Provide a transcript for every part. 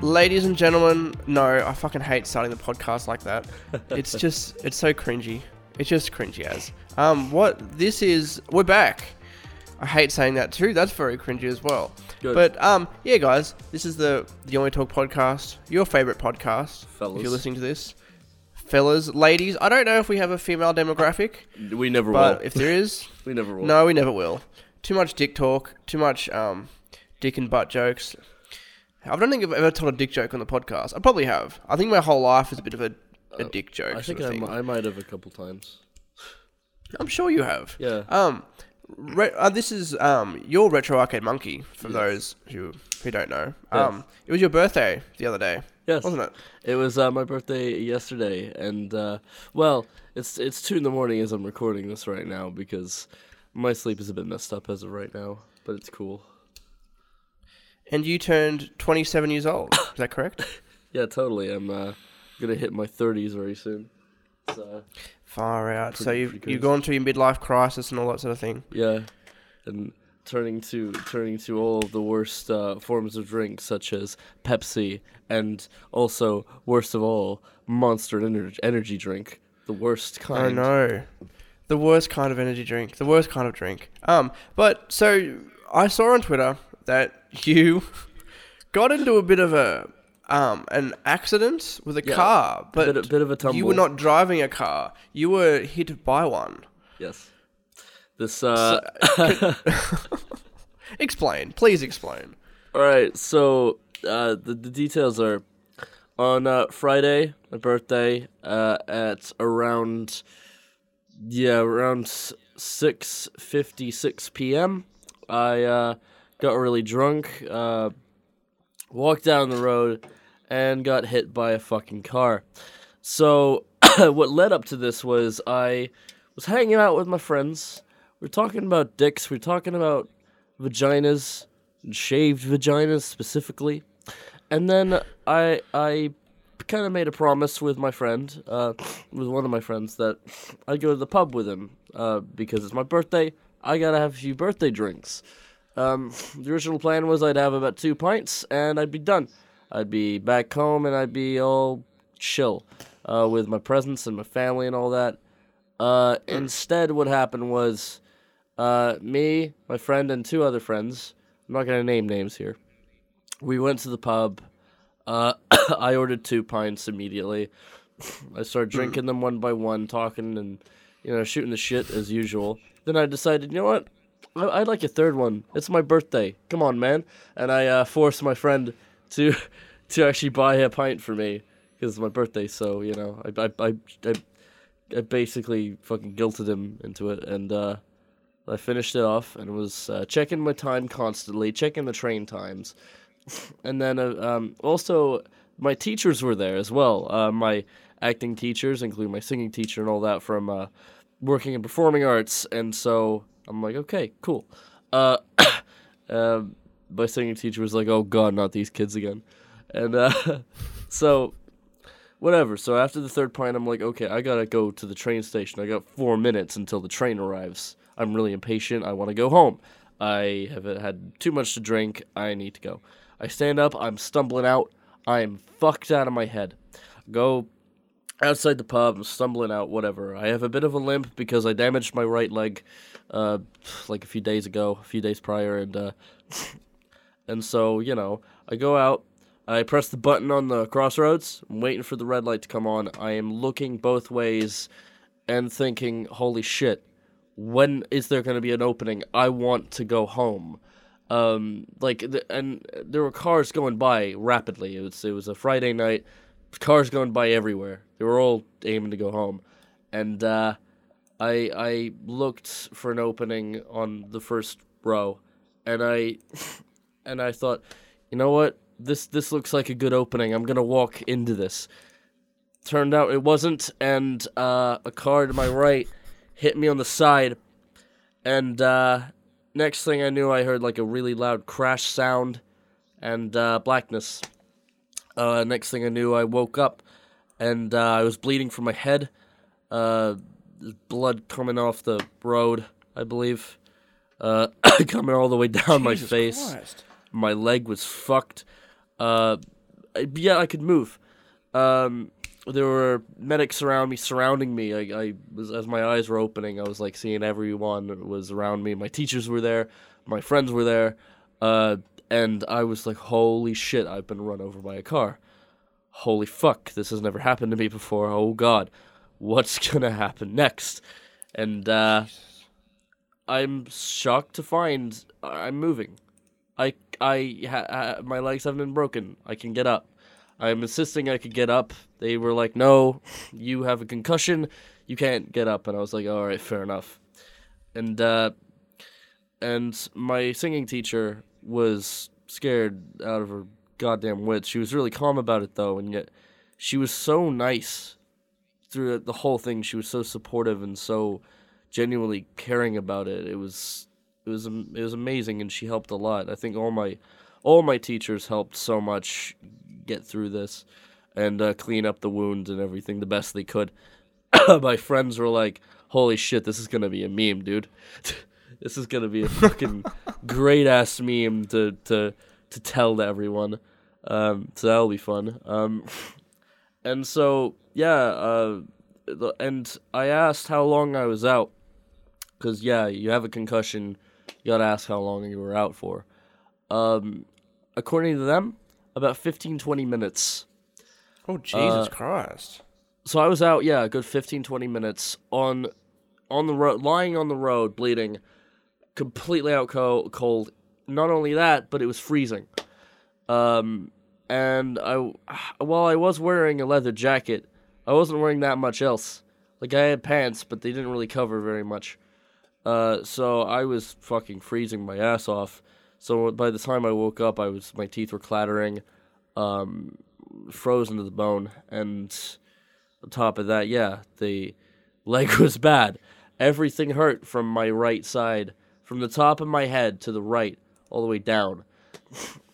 ladies and gentlemen, no, I fucking hate starting the podcast like that. It's just, it's so cringy. It's just cringy as. Um, what this is, we're back. I hate saying that too. That's very cringy as well. Good. But um, yeah, guys, this is the the Only Talk podcast, your favorite podcast. Fellas. If you're listening to this, fellas, ladies, I don't know if we have a female demographic, We never but will. if there is, we never will. no, we never will. Too much dick talk. Too much um, dick and butt jokes. I don't think I've ever told a dick joke on the podcast. I probably have. I think my whole life is a bit of a, a dick joke. Uh, I think sort I, of mi- I might have a couple times. I'm sure you have. Yeah. Um, re- uh, this is um your retro arcade monkey. For those who who don't know, um, it was your birthday the other day, Yes. wasn't it? It was uh, my birthday yesterday, and uh, well, it's it's two in the morning as I'm recording this right now because my sleep is a bit messed up as of right now, but it's cool. And you turned 27 years old. Is that correct? Yeah, totally. I'm uh, gonna hit my 30s very soon. So Far out. so Pretty- you've pretty you've crazy. gone through your midlife crisis and all that sort of thing. yeah, and turning to turning to all of the worst uh, forms of drink such as Pepsi, and also worst of all, Monster Ener- Energy drink, the worst kind. I know. The worst kind of energy drink. The worst kind of drink. Um, but so I saw on Twitter that you got into a bit of a um an accident with a Yeah, car, but bit of- bit of a you were not driving a car. You were hit by one. Yes. This uh. Explain, please explain. All right, so uh, the the details are on uh, Friday, my birthday, uh, at around yeah around six fifty six p.m. I uh, got really drunk, uh, walked down the road, and got hit by a fucking car. So what led up to this was I was hanging out with my friends. We are talking about dicks. We are talking about vaginas, shaved vaginas specifically. And then I I kind of made a promise with my friend, uh, with one of my friends, that I'd go to the pub with him uh, because it's my birthday. I gotta have a few birthday drinks. Um, the original plan was I'd have about two pints and I'd be done. I'd be back home and I'd be all chill uh, with my presents and my family and all that. Uh, instead, what happened was uh, me, my friend, and two other friends. I'm not gonna name names here. We went to the pub. Uh, I ordered two pints immediately. I started drinking them one by one, talking and you know shooting the shit as usual. Then I decided, you know what? I- I'd like a third one. It's my birthday. Come on, man! And I uh, forced my friend to to actually buy a pint for me because it's my birthday. So you know, I I I, I, I basically fucking guilted him into it, and uh, I finished it off and was uh, checking my time constantly, checking the train times, and then uh, um, also my teachers were there as well. Uh, my acting teachers, including my singing teacher and all that from uh, working in performing arts, and so I'm like, okay, cool. Uh, uh, my singing teacher was like, oh god, not these kids again, and uh, so whatever. So after the third pint, I'm like, okay, I gotta go to the train station. I got four minutes until the train arrives. I'm really impatient. I want to go home. I have had too much to drink. I need to go. I stand up. I'm stumbling out. I am fucked out of my head. Go outside the pub. Stumbling out. Whatever. I have a bit of a limp because I damaged my right leg, uh, like a few days ago, a few days prior, and uh, and so you know, I go out. I press the button on the crossroads. I'm waiting for the red light to come on. I am looking both ways and thinking, holy shit, when is there going to be an opening? I want to go home. Um, like, and there were cars going by rapidly. It was, it was a Friday night. Cars going by everywhere. They were all aiming to go home. And, uh, I, I looked for an opening on the first row and I, and I thought, you know what? This this looks like a good opening. I'm gonna walk into this. Turned out it wasn't, and uh, a car to my right hit me on the side, and uh, next thing I knew, I heard like a really loud crash sound, and uh, blackness. Uh, next thing I knew, I woke up, and uh, I was bleeding from my head. Uh, blood coming off the road, I believe, uh, coming all the way down my face Christ. my leg was fucked. Uh, I, yeah, I could move. Um, there were medics around me, surrounding me. I, I was as my eyes were opening, I was like seeing everyone was around me. My teachers were there, my friends were there, uh, and I was like, "Holy shit! I've been run over by a car. Holy fuck! This has never happened to me before. Oh god, what's gonna happen next?" And uh, I'm shocked to find I'm moving. I I ha, ha, my legs haven't been broken. I can get up. I'm insisting I could get up. They were like, "No, you have a concussion. You can't get up." And I was like, "All right, fair enough." And uh, and my singing teacher was scared out of her goddamn wits. She was really calm about it though, and yet she was so nice through the whole thing. She was so supportive and so genuinely caring about it. It was it was it was amazing, and she helped a lot. I think all my all my teachers helped so much get through this and uh, clean up the wounds and everything the best they could. my friends were like, "Holy shit, this is gonna be a meme, dude." This is gonna be a fucking great ass meme to to to tell to everyone. Um, so that'll be fun. Um, and so yeah, uh, and I asked how long I was out, because yeah, you have a concussion, you gotta ask how long you were out for. Um, according to them, about 15, 20 minutes. Oh Jesus Uh, Christ! So I was out, yeah, a good 15, 20 minutes on on the road, lying on the road, bleeding, completely out co- cold. Not only that, but it was freezing. Um, and I, while I was wearing a leather jacket, I wasn't wearing that much else. Like I had pants, but they didn't really cover very much. Uh, so I was fucking freezing my ass off. So by the time I woke up, I was my teeth were clattering, um, frozen to the bone, and on top of that, yeah, the leg was bad. Everything hurt from my right side, from the top of my head to the right, all the way down.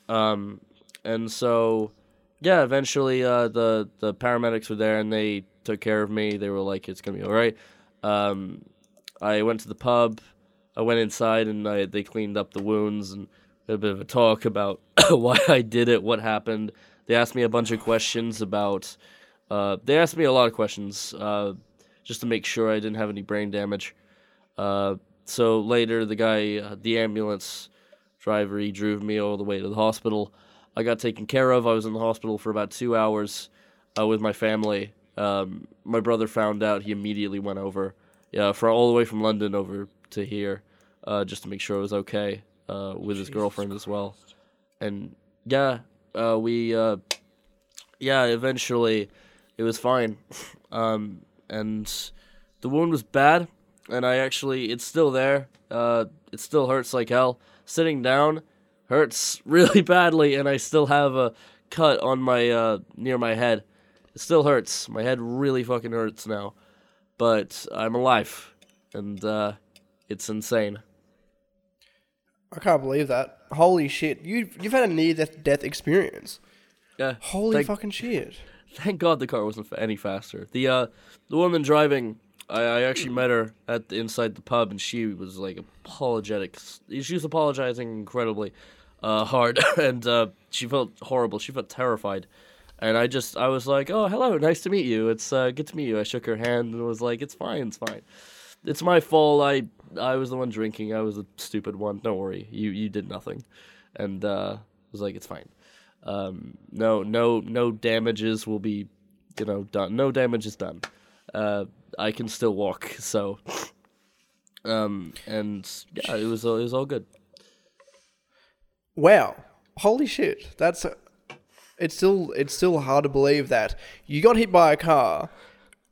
Um, and so, yeah, eventually uh, the the paramedics were there and they took care of me. They were like, "It's gonna be all right." Um, I went to the pub. I went inside and I, they cleaned up the wounds and had a bit of a talk about why I did it, what happened. They asked me a bunch of questions about. Uh, they asked me a lot of questions uh, just to make sure I didn't have any brain damage. Uh, so later, the guy, uh, the ambulance driver, he drove me all the way to the hospital. I got taken care of. I was in the hospital for about two hours uh, with my family. Um, my brother found out. He immediately went over, yeah, for all the way from London over to here, uh, just to make sure it was okay uh, with his girlfriend as well. And yeah, uh, we, uh, yeah, eventually it was fine. Um, and the wound was bad, and I actually, it's still there. Uh, it still hurts like hell. Sitting down hurts really badly, and I still have a cut on my uh, near my head. It still hurts. My head really fucking hurts now, but I'm alive, and uh, it's insane. I can't believe that. Holy shit! You you've had a near death experience. Yeah. Holy Thank- fucking shit! Thank God the car wasn't any faster. The uh, the woman driving, I, I actually met her at the, inside the pub, and she was like apologetic. She was apologizing incredibly uh, hard, and uh, she felt horrible. She felt terrified, and I just I was like, "Oh, hello, nice to meet you. It's uh, good to meet you." I shook her hand and was like, "It's fine, it's fine. It's my fault. I I was the one drinking. I was the stupid one. Don't worry. You you did nothing," and uh, was like, "It's fine." Um, no, no, no damages will be, you know, done. No damage is done. Uh, I can still walk. So, um, and yeah, it was all, it was all good. Wow! Holy shit! That's a, it's still it's still hard to believe that you got hit by a car.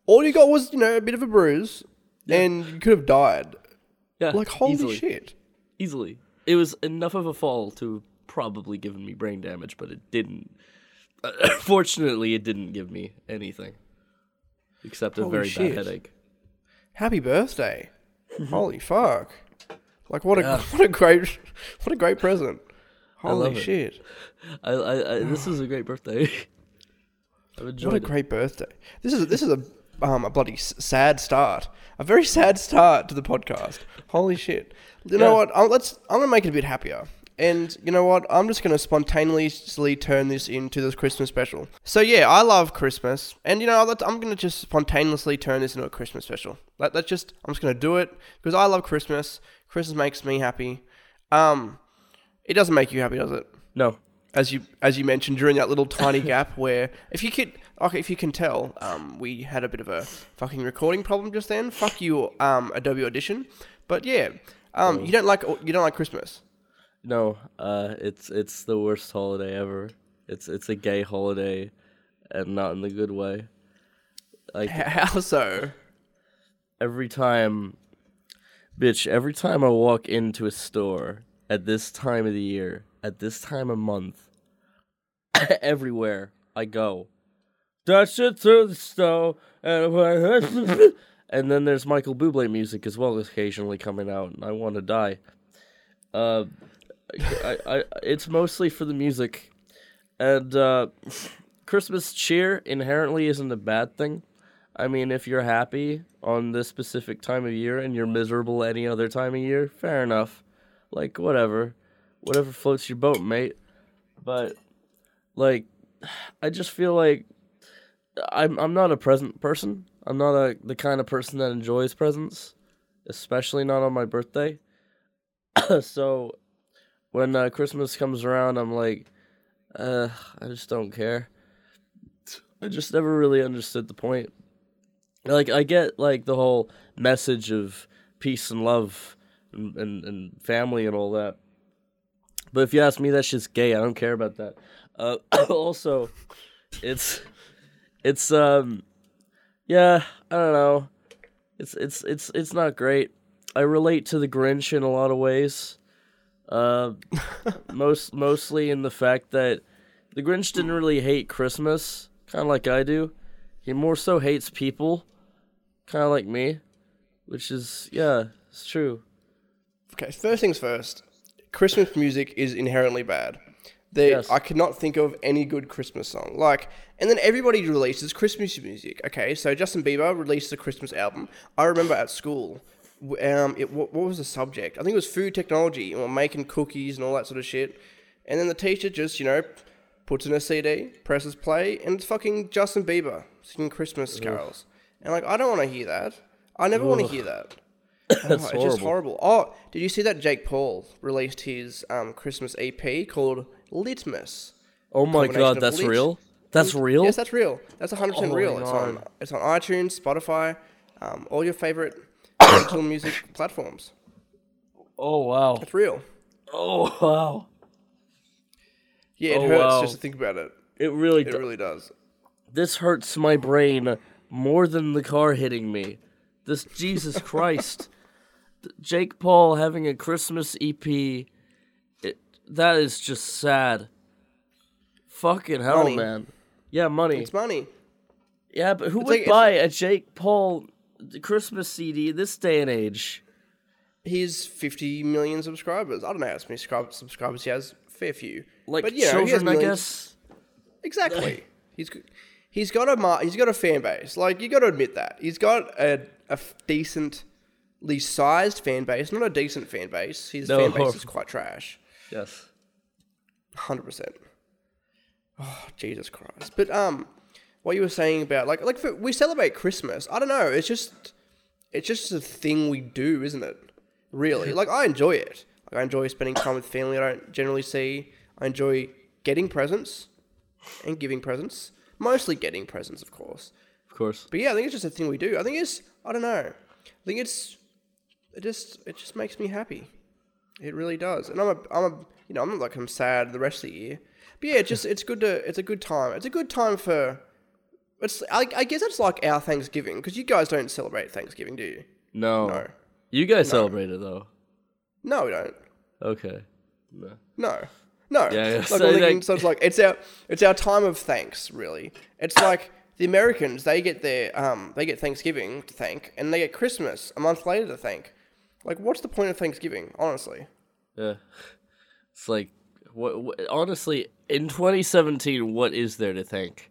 All you got was you know a bit of a bruise, and you could have died. Yeah, Like holy easily, shit! easily. It was enough of a fall to have probably given me brain damage, but it didn't. fortunately, it didn't give me anything except a Holy very shit. bad headache. Happy birthday! Holy fuck! Like what a what a great what a great present! Holy love it. shit! I, I, I this is a great birthday. I've What a it. great birthday! This is this is a um a bloody s- sad start. A very sad start to the podcast. Holy shit! You know Yeah. what? i let's I'm gonna make it a bit happier. And you know what? I'm just going to spontaneously turn this into this Christmas special. So yeah, I love Christmas, and you know I'm going to just spontaneously turn this into a Christmas special. That, that's just I'm just going to do it because I love Christmas. Christmas makes me happy. Um, it doesn't make you happy, does it? No. As you as you mentioned during that little tiny gap where if you could okay if you can tell um we had a bit of a fucking recording problem just then. Fuck you um Adobe Audition. But yeah, um you don't like you don't like Christmas. No, uh, it's it's the worst holiday ever. It's it's a gay holiday, and not in the good way. Like How so? every time, bitch. Every time I walk into a store at this time of the year, at this time of month, everywhere I go, dash it through the snow, and and then there's Michael Bublé music as well, occasionally coming out, and I want to die. Uh, I, I, it's mostly for the music, and uh, Christmas cheer inherently isn't a bad thing. I mean, if you're happy on this specific time of year and you're miserable any other time of year, fair enough. Like whatever, whatever floats your boat, mate. But like, I just feel like I'm I'm not a present person. I'm not a the kind of person that enjoys presents, especially not on my birthday. so when uh, Christmas comes around, I'm like, uh, I just don't care. I just never really understood the point. Like, I get like the whole message of peace and love and, and, and family and all that. But if you ask me, that shit's gay. I don't care about that. Uh, also, it's it's um yeah I don't know. It's it's it's it's not great. I relate to the Grinch in a lot of ways. Uh, most mostly in the fact that the Grinch didn't really hate Christmas, kind of like I do. He more so hates people, kind of like me, which is yeah, it's true. Okay, first things first. Christmas music is inherently bad. There, Yes. I cannot think of any good Christmas song. Like, and then everybody releases Christmas music. Okay, so Justin Bieber released a Christmas album. I remember at school, um, it, what, what was the subject? I think it was food technology, or making cookies and all that sort of shit. And then the teacher just, you know, puts in a CD, presses play, and it's fucking Justin Bieber singing Christmas carols. And like, I don't want to hear that. I never want to hear that. That's Oh, it's just horrible. horrible. Oh, did you see that Jake Paul released his um, Christmas EP called Litmas? Oh my god, that's lit- real. That's real. Yes, that's real. That's 100% Oh real. It's on it's on iTunes, Spotify, um, all your favorite digital music platforms. oh wow. It's real. Oh wow. Yeah, it Oh, hurts wow. just to think about it. It really. It do- really does. this hurts my brain more than the car hitting me. This Jesus Christ. Jake Paul having a Christmas EP. It, that is just sad. Fucking hell, Money. man. Yeah, money. It's money. yeah, but who would like- buy a Jake Paul Christmas CD this day and age? He's 50 million subscribers. I don't know how many subscribers he has. Fair few. Like but, you know, he has children, I millions- guess. Exactly. he's he's got a mar- he's got a fan base. Like you got to admit that he's got a, a decently sized fan base, not a decent fan base. His No. fan base is quite trash. Yes. Hundred percent. Oh Jesus Christ! But um, what you were saying about like like for, we celebrate Christmas. I don't know. It's just it's just a thing we do, isn't it? Really, like I enjoy it. Like I enjoy spending time with family. I don't generally see. I enjoy getting presents and giving presents. Mostly getting presents, of course. Of course. But yeah, I think it's just a thing we do. I think it's I don't know. I think it's it just it just makes me happy. It really does. And I'm a I'm a you know I'm not like I'm sad the rest of the year. But yeah, it's just it's good to it's a good time. It's a good time for. It's I, I guess it's like our Thanksgiving because you guys don't celebrate Thanksgiving, do you? No. No, You guys celebrate it though. no, we don't. Okay. No. No. No. Yeah, yeah. Like, So, I'm thinking- like- so it's like it's our it's our time of thanks, really. It's like the Americans, they get their um they get Thanksgiving to thank and they get Christmas a month later to thank. Like what's the point of Thanksgiving, honestly? Yeah. It's like what, what honestly in 2017 what is there to thank?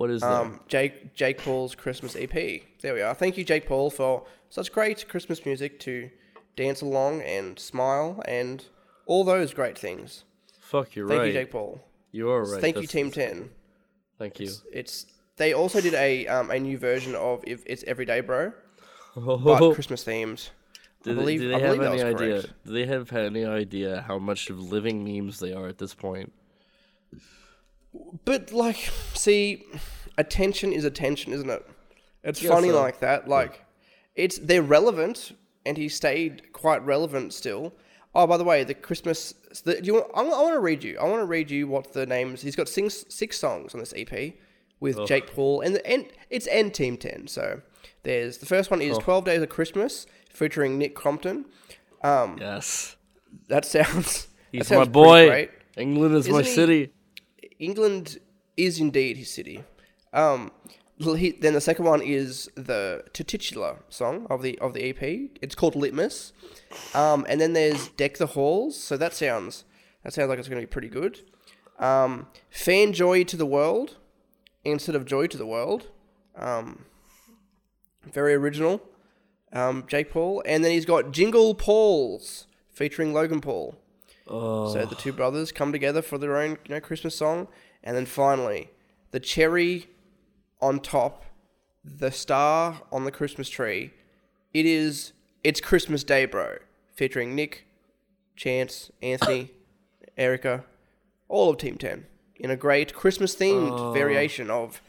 What is? Um Jake Jake Paul's Christmas EP. There we are. Thank you Jake Paul for such great Christmas music to dance along and smile and all those great things. Fuck, you're Thank right. you, Jake Paul. You are right. Thank you, Team Ten. Thank you. It's they also did a um, a new version of if it's Everyday Bro, but Christmas themes. do, they- believe- do they have any idea? correct. Do they have any idea how much of living memes they are at this point? But like, see, attention is attention, isn't it? It's Guess funny so. like that. Like, it's they're relevant, and he stayed quite relevant still. Oh, by the way, the Christmas. The, do you want, I, want to read you. I want to read you what the names. He's got six six songs on this EP with Jake Paul, and the and it's N Team Ten. So there's the first one is Twelve Days of Christmas featuring Nick Crompton. Um, Yes. that sounds. He's that my sounds pretty boy. great. England is my Isn't he- city. England is indeed his city. Um, he, then the second one is the titular song of the of the EP. It's called Litmas. Um, and then there's Deck the Halls. So that sounds that sounds like it's going to be pretty good. Um, Fanjoy to the World instead of Joy to the World. Um, very original. Um, Jake Paul, and then he's got Jingle Pauls featuring Logan Paul. Oh, So the two brothers come together for their own you know, Christmas song. And then finally, the cherry on top, the star on the Christmas tree. It is, it's Christmas Day, bro. Featuring Nick, Chance, Anthony, Erica, all of Team 10 in a great Christmas themed variation of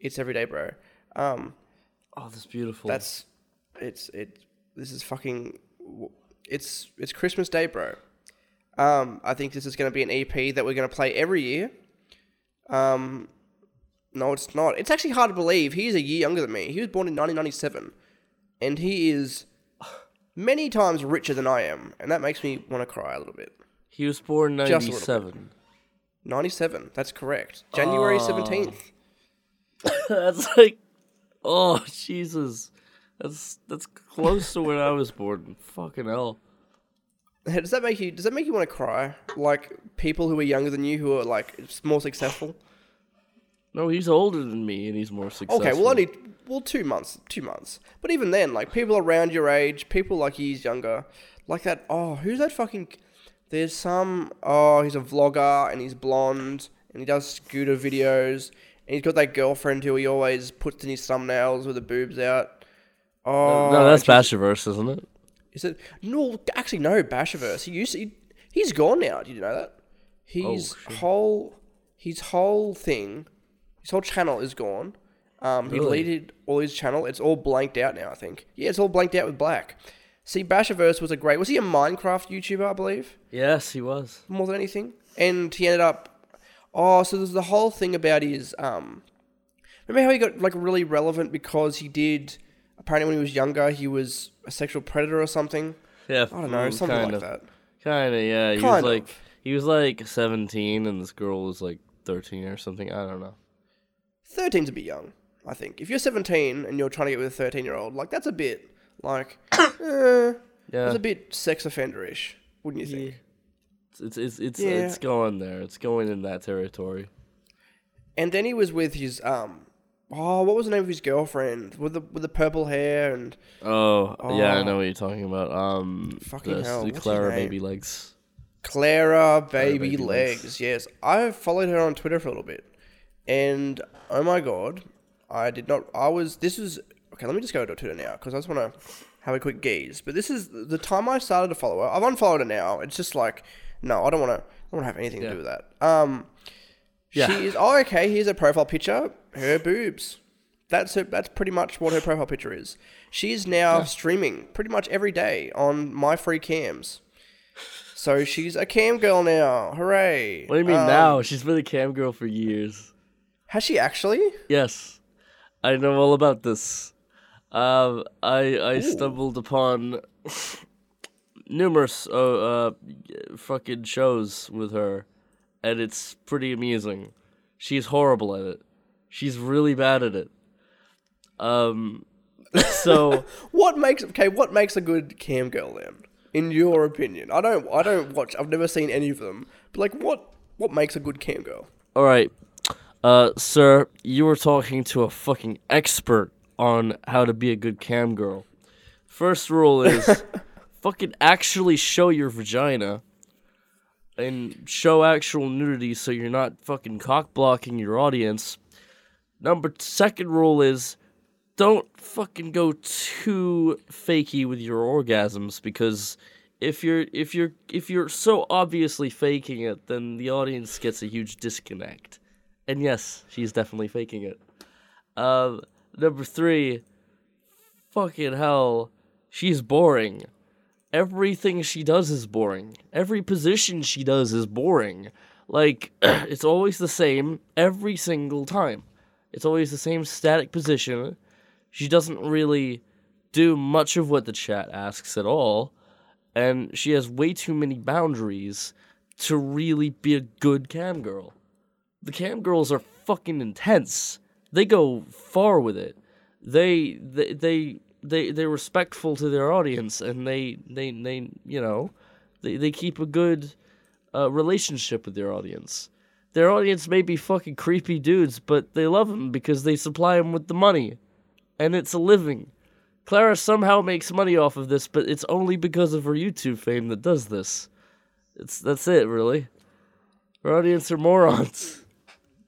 It's Everyday, bro. Um, oh, that's beautiful. that's, it's, it, this is fucking, it's, it's Christmas Day, bro. Um, I think this is going to be an EP that we're going to play every year. Um, no, it's not. It's actually hard to believe. He's a year younger than me. He was born in 1997, and he is many times richer than I am, and that makes me want to cry a little bit. he was born Just a little bit. 97. 97. That's correct. January 17th. that's like, oh Jesus, that's that's close to when I was born. Fucking hell. Does that make you? Does that make you want to cry? Like people who are younger than you, who are like more successful. No, he's older than me, and he's more successful. Okay, well, only well two months, two months. But even then, like people around your age, people like he's younger, like that. Oh, who's that fucking? There's some. Oh, he's a vlogger and he's blonde and he does scooter videos and he's got that girlfriend who he always puts in his thumbnails with the boobs out. Oh, no, that's Bashurverse, isn't it? Is it? No, actually, no. Bashurverse. He used. He, he's gone now. Did you know that? His whole, his whole thing, his whole channel is gone. Um, he deleted all his channel. It's all blanked out now. I think. Yeah, it's all blanked out with black. See, Bashurverse was a great. Was he a Minecraft YouTuber? I believe Yes, he was. more than anything. And he ended up. Oh, so there's the whole thing about his. Um, remember how he got like really relevant because he did. Apparently, when he was younger, he was a sexual predator or something. Yeah, I don't know, something kind like of, that. Kind of, yeah. He Kind was like, he was like seventeen, and this girl was like thirteen or something. I don't know. 13's a bit young, I think. If you're 17 and you're trying to get with a 13 year old, like that's a bit like, eh, Yeah, it's a bit sex offenderish, wouldn't you think? it's it's it's Yeah. it's going there. It's going in that territory. And then he was with his um, oh, what was the name of his girlfriend with the with the purple hair and Oh, yeah, I Oh. know what you're talking about. Um, Fucking the, hell, the Clara baby legs. Clara baby, Baby legs. Legs. Yes, I followed her on Twitter for a little bit, and oh my god, I did not. I was. This was okay. Let me just go to Twitter now because I just want to have a quick gaze. But this is the time I started to follow her. I've unfollowed her now. It's just like no, I don't want to. I don't want to have anything to do with that. Um, Yeah. she is. Oh, okay. Here's a profile picture. Her boobs. That's her, that's pretty much what her profile picture is. She's now streaming pretty much every day on my free cams. So she's a cam girl now. Hooray! What do you mean Um, now? She's been a cam girl for years. Has she actually? Yes, I know all about this. Um, I I stumbled upon numerous uh, uh fucking shows with her, and it's pretty amusing. She's horrible at it. She's really bad at it. Um, so What makes okay? What makes a good cam girl then? In your opinion, I don't. I don't watch. I've never seen any of them. But like, what? What makes a good cam girl? all right, uh, sir, you were talking to a fucking expert on how to be a good cam girl. First rule is fucking actually show your vagina. And show actual nudity so you're not fucking cock blocking your audience. Number second rule is don't fucking go too fakey with your orgasms because if you're if you're if you're so obviously faking it, then the audience gets a huge disconnect. And yes, she's definitely faking it. Um, number three, fucking hell, she's boring. Everything she does is boring. Every position she does is boring. Like, it's always the same every single time. It's always the same static position. She doesn't really do much of what the chat asks at all. And she has way too many boundaries to really be a good cam girl. The cam girls are fucking intense. They go far with it. They they they they they're respectful to their audience and they they they you know they they keep a good uh, relationship with their audience. Their audience may be fucking creepy dudes, but they love them because they supply them with the money, and it's a living. Clara somehow makes money off of this, but it's only because of her YouTube fame that does this. It's that's it, really. Her audience are morons.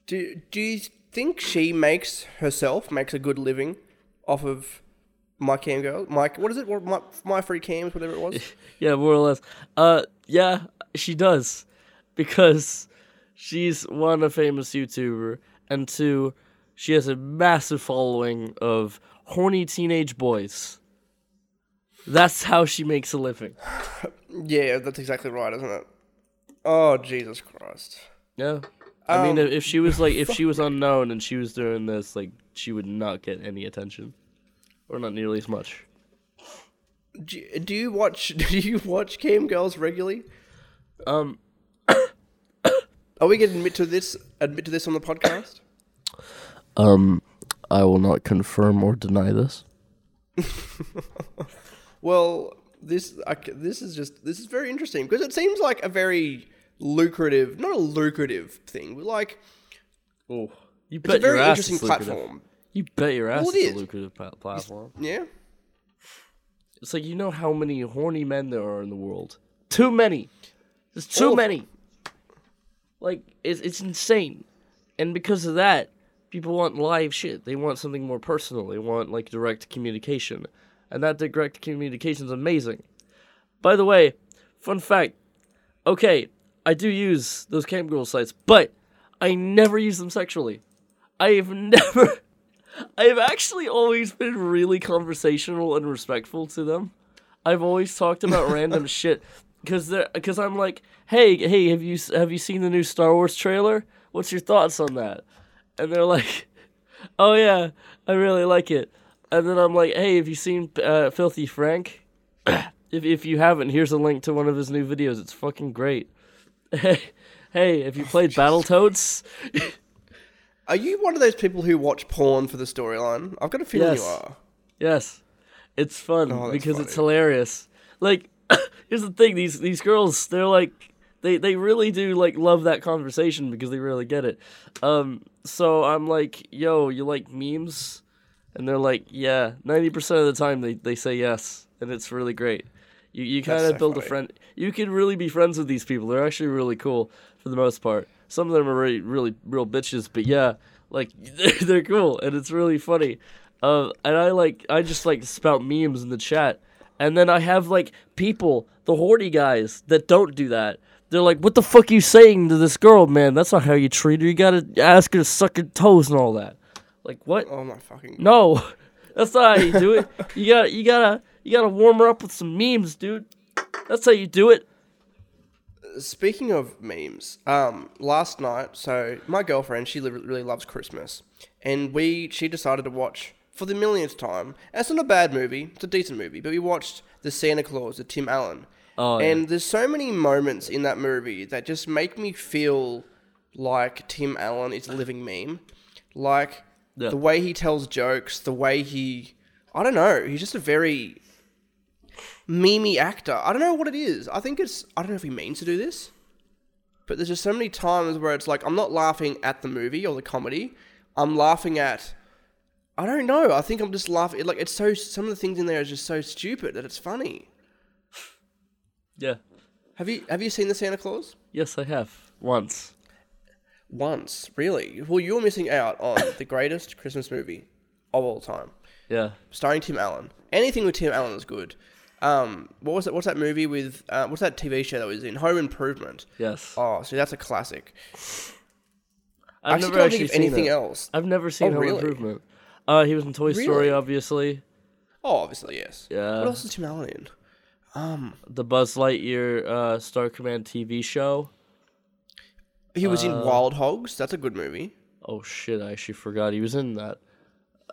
Do do you think she makes herself makes a good living off of my cam girl? My what is it? What, my my free cams, whatever it was. yeah, more or less. Uh, yeah, she does, because she's one a famous YouTuber, and two, she has a massive following of horny teenage boys. That's how she makes a living. yeah, that's exactly right, isn't it? Oh Jesus Christ! Yeah. I mean, Um, if she was like, if she was unknown and she was doing this, like, she would not get any attention, or not nearly as much. Do, do you watch Do you watch cam girls regularly? Um, Are we going to admit to this? Admit to this on the podcast? um, I will not confirm or deny this. Well, this I this is just this is very interesting because it seems like a very lucrative, not a lucrative thing, but like Oh, you it's a bet very interesting platform. You bet your ass Well, it it's is. a lucrative platform. Yeah. It's like you know how many horny men there are in the world. Too many. There's too of many. Like it's it's insane, and because of that, people want live shit. They want something more personal. They want like direct communication, and that direct communication is amazing. By the way, fun fact. Okay, I do use those cam girl sites, but I never use them sexually. I have never. I have actually always been really conversational and respectful to them. I've always talked about random shit because they're because I'm like, hey, hey, have you have you seen the new Star Wars trailer? What's your thoughts on that? And they're like, oh yeah, I really like it. And then I'm like, hey, have you seen uh, Filthy Frank? if if you haven't, here's a link to one of his new videos. It's fucking great. Hey, hey, have you played Battletoads? Are you one of those people who watch porn for the storyline? I've got a feeling you are. Yes, it's fun Oh, because it's hilarious. Like, here's the thing: these these girls, they're like, they they really do like love that conversation because they really get it. Um, so I'm like, yo, you like memes? And they're like, yeah. Ninety percent of the time, they they say yes, and it's really great. You you kind of so build a friend. You can really be friends with these people. They're actually really cool for the most part. Some of them are really really real bitches, but yeah, like they're cool and it's really funny. Uh, and I like I just like spout memes in the chat, and then I have like people, the horny guys that don't do that. They're like, "What the fuck are you saying to this girl, man? That's not how you treat her. You gotta ask her to suck her toes and all that." Like what? Oh my fucking. No, that's not how you do it. You gotta, you gotta, you gotta warm her up with some memes, dude. That's how you do it. Speaking of memes, um, last night, so my girlfriend, she li- really loves Christmas, and we, she decided to watch for the millionth time. And it's not a bad movie; it's a decent movie. But we watched the Santa Claus, the Tim Allen, Oh, yeah. and there's so many moments in that movie that just make me feel like Tim Allen is a living meme, like Yeah. the way he tells jokes, the way he, I don't know, he's just a very memey actor. I don't know what it is. I think it's I don't know if he means to do this, but there's just so many times where it's like I'm not laughing at the movie or the comedy. I'm laughing at I don't know. I think I'm just laughing. Like it's so some of the things in there are just so stupid that it's funny. Yeah. Have you have you seen the Santa Claus? Yes, I have once. Once, really? Well, you're missing out on the greatest Christmas movie of all time, Yeah. starring Tim Allen. Anything with Tim Allen is good. Um, what was that? What's that movie with? Uh, what's that TV show that was in Home Improvement? Yes. Oh, see, that's a classic. I've actually never actually seen anything it. else. I've never seen Oh, Home really? Improvement. Uh, he was in Toy Story, obviously. Oh, obviously, yes. Yeah. What else is Tim Allen in? Um, The Buzz Lightyear uh, Star Command TV show. he was in Uh, Wild Hogs. That's a good movie. Oh shit! I actually forgot he was in that.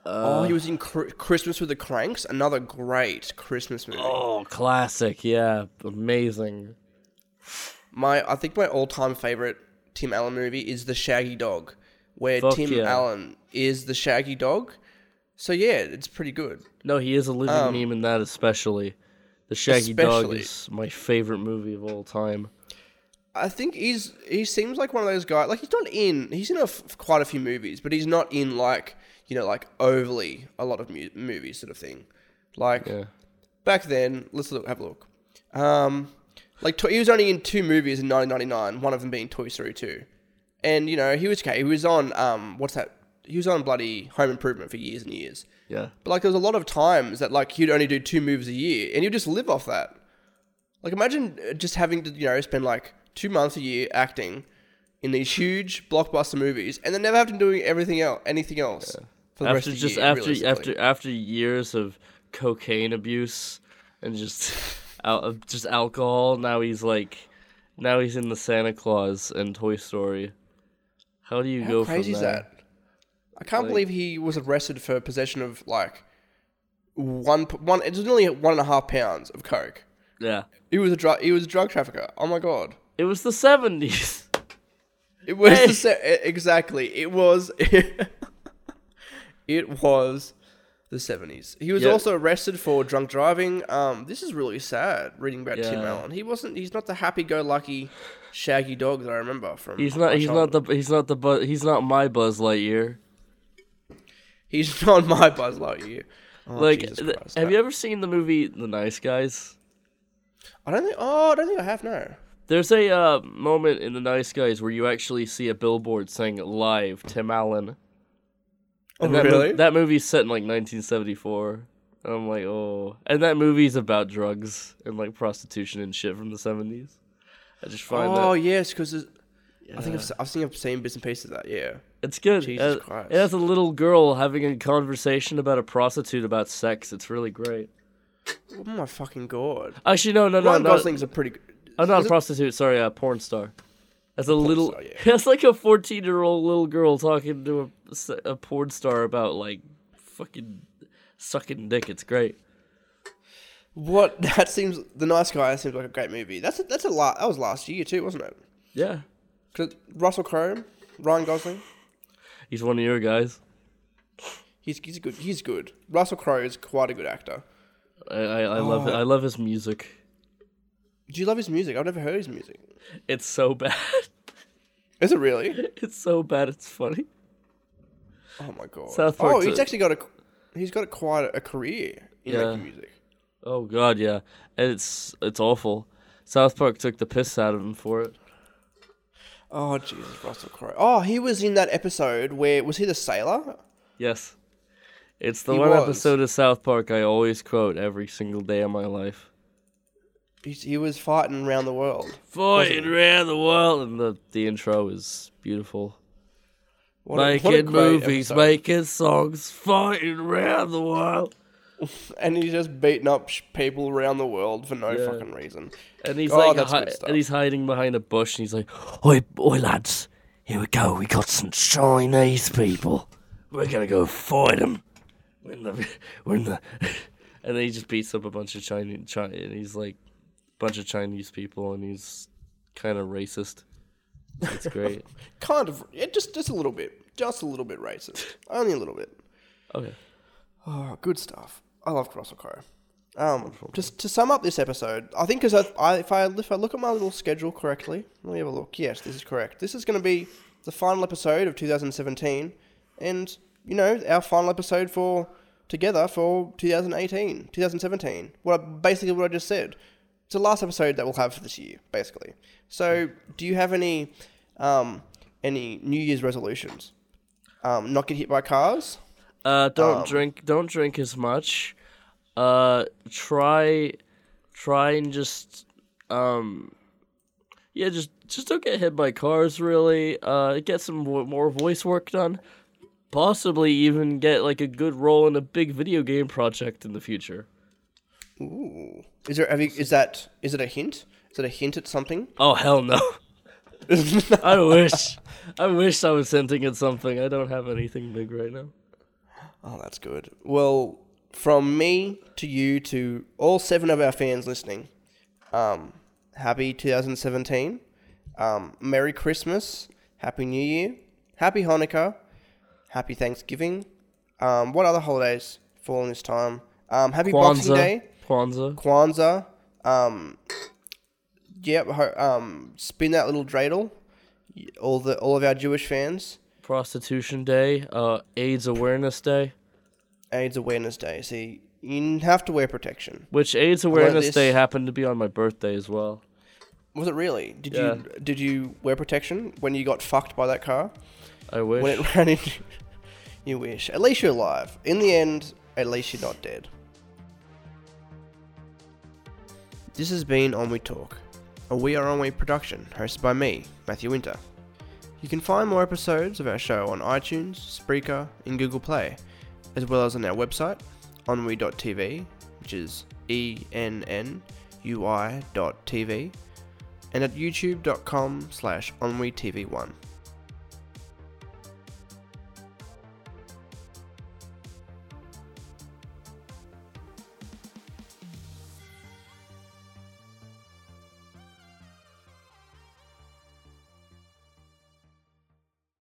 Oh, Uh, he was in Cr- Christmas with the Cranks. Another great Christmas movie. Oh, classic! Yeah, amazing. My, I think my all-time favorite Tim Allen movie is The Shaggy Dog, where Fuck Tim yeah. Allen is the Shaggy Dog. So yeah, it's pretty good. No, he is a living Um, meme in that, especially. The Shaggy Dog is my favorite movie of all time. I think he's he seems like one of those guys. Like he's not in. He's in a f- quite a few movies, but he's not in like you know like overly a lot of mu- movies sort of thing. Like Yeah. back then, let's look, have a look. Um, like to- he was only in two movies in 1999. One of them being Toy Story 2, and you know he was okay. He was on um what's that? He was on bloody Home Improvement for years and years. Yeah. But like there was a lot of times that like he'd only do two movies a year, and he'd just live off that. Like imagine uh, just having to you know spend like two months a year acting in these huge blockbuster movies, and then never have to do everything else, anything else for the rest After of the just year. after after after years of cocaine abuse and just al- of just alcohol, now he's like, now he's in the Santa Claus and Toy Story. How do you How go crazy from is that? I can't Like- believe he was arrested for possession of like one one. It's nearly one and a half pounds of coke. Yeah, He was a drug. He was a drug trafficker. Oh my god. It was the seventies. It was Hey. the se- exactly. It was. it was the seventies. He was Yeah. also arrested for drunk driving. Um, this is really sad. Reading about Tim Allen, he wasn't. He's not the happy-go-lucky, shaggy dog that I remember from. He's not. He's not the. He's not the. Bu- he's not my Buzz Lightyear. He's not my Buzz Lightyear. Oh, like, Jesus th- have you ever seen the movie The Nice Guys? I don't think. Oh, I don't think I have. No. There's a uh, moment in The Nice Guys where you actually see a billboard saying "Live Tim Allen." Oh, And that really? Mo- that movie's set in like 1974. And I'm like, oh, and that movie's about drugs and like prostitution and shit from the 70s. I just find oh that Oh yes, because I think I've, I've seen I've seen bits and pieces of that. Yeah. it's good. Jesus it, Christ. it has a little girl having a conversation about a prostitute about sex. It's really great. Oh my fucking god. Actually, no, no, no, Ryan no. Gosling's a pretty. Oh, not a prostitute. Sorry, a porn star. That's a little. star, yeah. That's like a fourteen-year-old little girl talking to a, a porn star about like fucking sucking dick. It's great. What that seems the nice guy seems like a great movie. That's a, that's a la- that was last year too, wasn't it? Yeah. Cause Russell Crowe, Ryan Gosling, he's one of your guys. he's he's good. He's good. Russell Crowe is quite a good actor. I I, I love it. Oh. I love his music. Do you love his music? I've never heard his music. It's so bad. Is it really? it's so bad. It's funny. Oh my god. South oh, he's actually got a he's got a, quite a career in Yeah. making music. Oh God, yeah. And it's it's awful. South Park took the piss out of him for it. Oh Jesus, Russell Crowe. Oh, he was in that episode where was he the sailor? Yes. It's the He one was. episode of South Park I always quote every single day of my life. He, he was fighting around the world. Fighting around the world, and the the intro is beautiful. What a- what a making movies, episode. making songs, fighting around the world. and he's just beating up people around the world for no Yeah. fucking reason. And he's Oh, like, hi- and he's hiding behind a bush, and he's like, "Oi, oi, lads, here we go. We got some Chinese people. We're gonna go fight them. We're in the, we're in the." and then he just beats up a bunch of Chinese, Chi- and he's like, bunch of Chinese people, and he's kind of racist. It's great. Kind of, yeah, just just a little bit, just a little bit racist, only a little bit. okay. Oh, good stuff. I love Russell Crowe. Um, just to sum up this episode, I think because I, I, if I if I look at my little schedule correctly, let me have a look. Yes, this is correct. This is going to be the final episode of 2017, and you know our final episode for together for 2018, 2017. What I, basically what I just said. The last episode that we'll have for this year, basically. So, do you have any um, any New Year's resolutions? Um, not get hit by cars. Uh, don't Um, drink. Don't drink as much. Uh, try, try and just, um, yeah, just just don't get hit by cars. Really. Uh, get some more voice work done. Possibly even get like a good role in a big video game project in the future. Ooh. Is there? Have you, is that? Is it a hint? Is it a hint at something? Oh hell no! I wish, I wish I was hinting at something. I don't have anything big right now. Oh, that's good. Well, from me to you to all seven of our fans listening, um, happy 2017. Um, Merry Christmas. Happy New Year. Happy Hanukkah. Happy Thanksgiving. Um, what other holidays fall in this time? Um, happy Boxing Day. Kwanzaa. Kwanzaa. Um, yep. ho- Um, spin that little dreidel. All the all of our Jewish fans. Prostitution Day, uh, AIDS Awareness Day, AIDS Awareness Day. See, you have to wear protection. which AIDS Awareness. Day happened to be on my birthday as well. Was it really? Did Yeah. you did you wear protection when you got fucked by that car? I wish. When it ran into you wish. At least you're alive. In the end, at least you're not dead. This has been Ennui Talk, a We Are Ennui production hosted by me, Matthew Winter. You can find more episodes of our show on iTunes, Spreaker, and Google Play, as well as on our website, ennui.tv, which is E N N U TV, and at youtube.com slash ennuitv1.